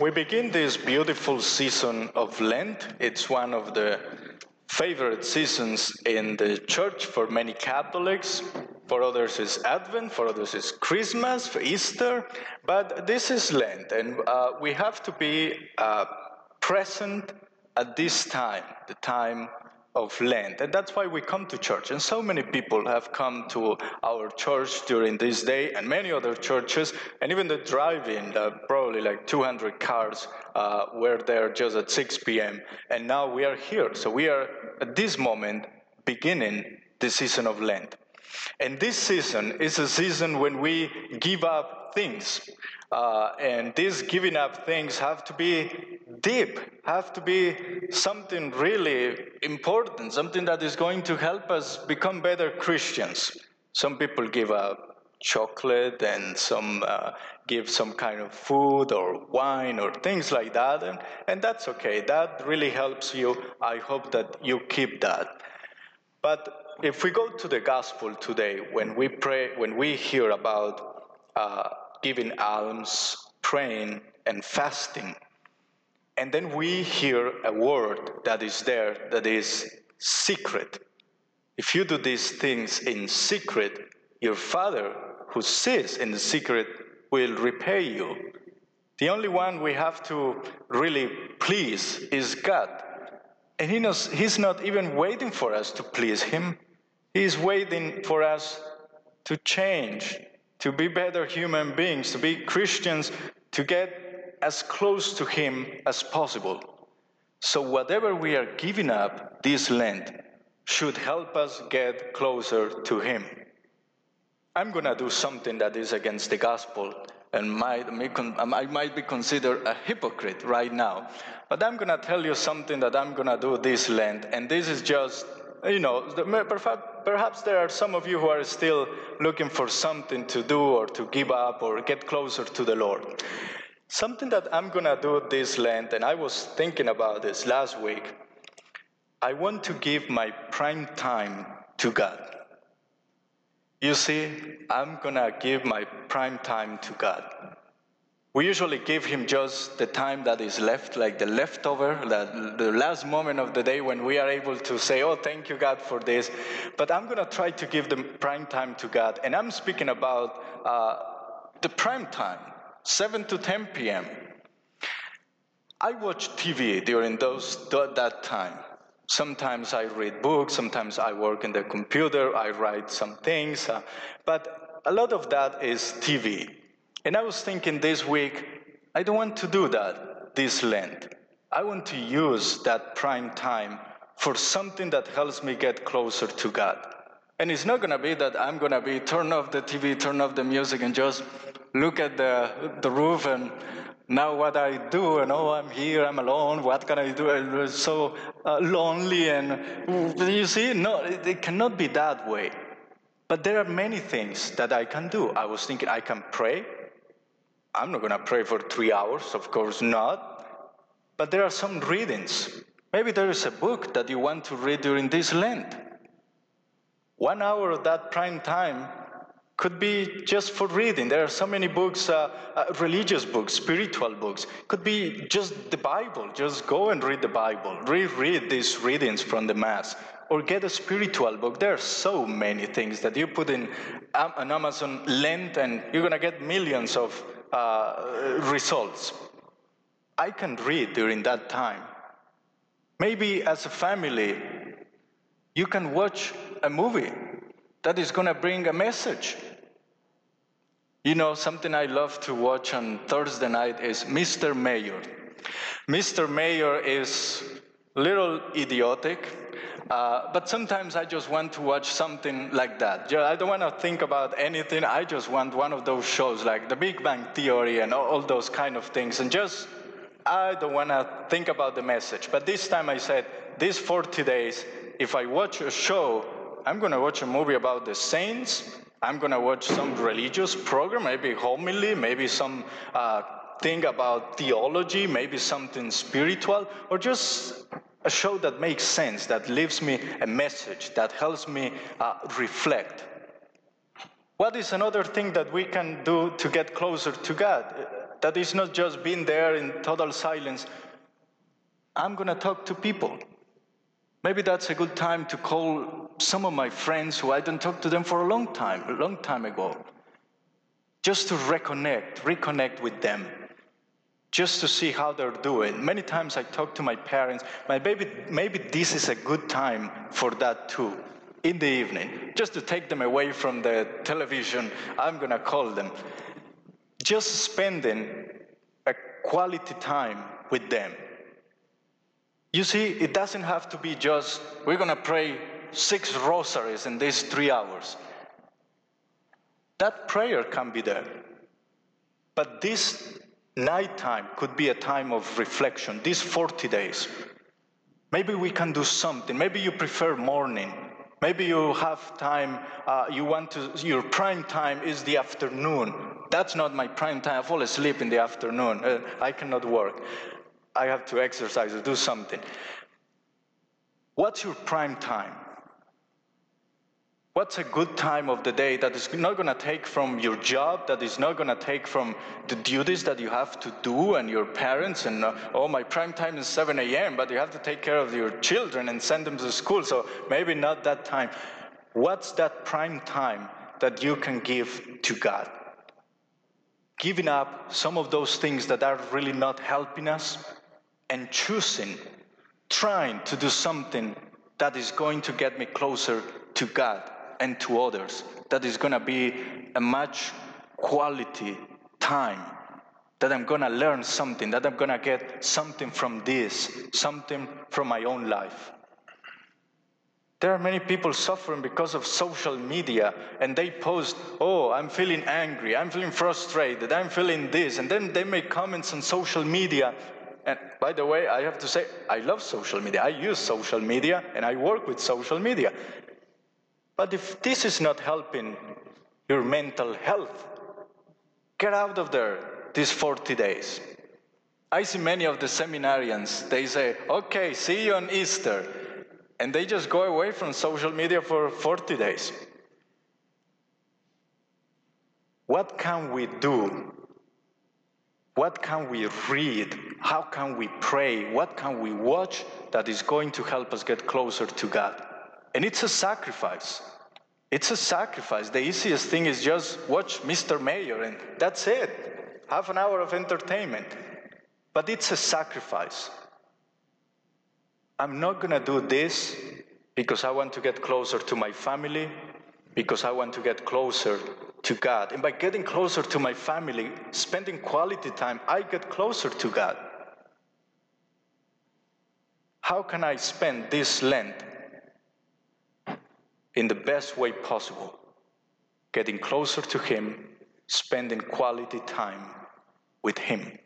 We begin this beautiful season of Lent. It's one of the favorite seasons in the church for many Catholics. For others, it's Advent, for others, it's Christmas, for Easter. But this is Lent, and uh, we have to be uh, present at this time, the time of Lent. And that's why we come to church. And so many people have come to our church during this day, and many other churches, and even the drive in, uh, probably like 200 cars uh, were there just at 6 p.m. And now we are here. So we are at this moment beginning the season of Lent. And this season is a season when we give up things. Uh, and these giving up things have to be deep, have to be something really important, something that is going to help us become better Christians. Some people give up chocolate and some uh, give some kind of food or wine or things like that and, and that's okay. That really helps you. I hope that you keep that. But if we go to the gospel today when we pray when we hear about uh, giving alms praying and fasting and then we hear a word that is there that is secret. If you do these things in secret, your Father who sees in the secret will repay you. The only one we have to really please is God. And he knows, He's not even waiting for us to please Him, He's waiting for us to change, to be better human beings, to be Christians, to get as close to Him as possible. So, whatever we are giving up this Lent should help us get closer to Him. I'm going to do something that is against the gospel and might, I might be considered a hypocrite right now. But I'm going to tell you something that I'm going to do this Lent, and this is just, you know, perhaps there are some of you who are still looking for something to do or to give up or get closer to the Lord. Something that I'm going to do this Lent, and I was thinking about this last week, I want to give my prime time to God. You see, I'm going to give my prime time to God. We usually give Him just the time that is left, like the leftover, the, the last moment of the day when we are able to say, Oh, thank you, God, for this. But I'm going to try to give the prime time to God. And I'm speaking about uh, the prime time 7 to 10 p.m. I watch TV during those that time. Sometimes I read books, sometimes I work in the computer, I write some things, uh, but a lot of that is TV. And I was thinking this week, I don't want to do that this Lent. I want to use that prime time for something that helps me get closer to God. And it's not going to be that I'm going to be turn off the TV, turn off the music, and just look at the, the roof and now what I do, and oh, I'm here, I'm alone, what can I do? I'm so uh, lonely, and you see, no, it, it cannot be that way. But there are many things that I can do. I was thinking I can pray. I'm not going to pray for three hours, of course not. But there are some readings. Maybe there is a book that you want to read during this Lent. One hour of that prime time could be just for reading. There are so many books, uh, uh, religious books, spiritual books. Could be just the Bible. Just go and read the Bible. Reread these readings from the Mass. Or get a spiritual book. There are so many things that you put in an Amazon Lent and you're going to get millions of uh, results. I can read during that time. Maybe as a family, you can watch a movie that is going to bring a message. You know, something I love to watch on Thursday night is Mr. Mayor. Mr. Mayor is a little idiotic, uh, but sometimes I just want to watch something like that. I don't want to think about anything. I just want one of those shows like The Big Bang Theory and all those kind of things. And just, I don't want to think about the message. But this time I said, these 40 days, if I watch a show I'm going to watch a movie about the saints. I'm going to watch some religious program, maybe homily, maybe some uh, thing about theology, maybe something spiritual, or just a show that makes sense, that leaves me a message, that helps me uh, reflect. What is another thing that we can do to get closer to God? That is not just being there in total silence. I'm going to talk to people. Maybe that's a good time to call some of my friends who I don't talk to them for a long time, a long time ago. Just to reconnect, reconnect with them. Just to see how they're doing. Many times I talk to my parents, my baby, maybe this is a good time for that too. In the evening, just to take them away from the television, I'm gonna call them. Just spending a quality time with them you see, it doesn't have to be just, we're going to pray six rosaries in these three hours. That prayer can be there. But this nighttime could be a time of reflection, these 40 days. Maybe we can do something. Maybe you prefer morning. Maybe you have time, uh, you want to, your prime time is the afternoon. That's not my prime time. I fall asleep in the afternoon. Uh, I cannot work. I have to exercise or do something. What's your prime time? What's a good time of the day that is not going to take from your job, that is not going to take from the duties that you have to do and your parents? And uh, oh, my prime time is 7 a.m., but you have to take care of your children and send them to school, so maybe not that time. What's that prime time that you can give to God? Giving up some of those things that are really not helping us, and choosing, trying to do something that is going to get me closer to God and to others, that is going to be a much quality time, that I'm going to learn something, that I'm going to get something from this, something from my own life. There are many people suffering because of social media, and they post, Oh, I'm feeling angry, I'm feeling frustrated, I'm feeling this, and then they make comments on social media and by the way, I have to say, I love social media. I use social media and I work with social media. But if this is not helping your mental health, get out of there these 40 days. I see many of the seminarians, they say, okay, see you on Easter. And they just go away from social media for 40 days. What can we do what can we read? How can we pray? What can we watch that is going to help us get closer to God? And it's a sacrifice. It's a sacrifice. The easiest thing is just watch Mr. Mayor, and that's it. Half an hour of entertainment. But it's a sacrifice. I'm not going to do this because I want to get closer to my family, because I want to get closer to God. And by getting closer to my family, spending quality time, I get closer to God. How can I spend this Lent in the best way possible? Getting closer to Him, spending quality time with Him.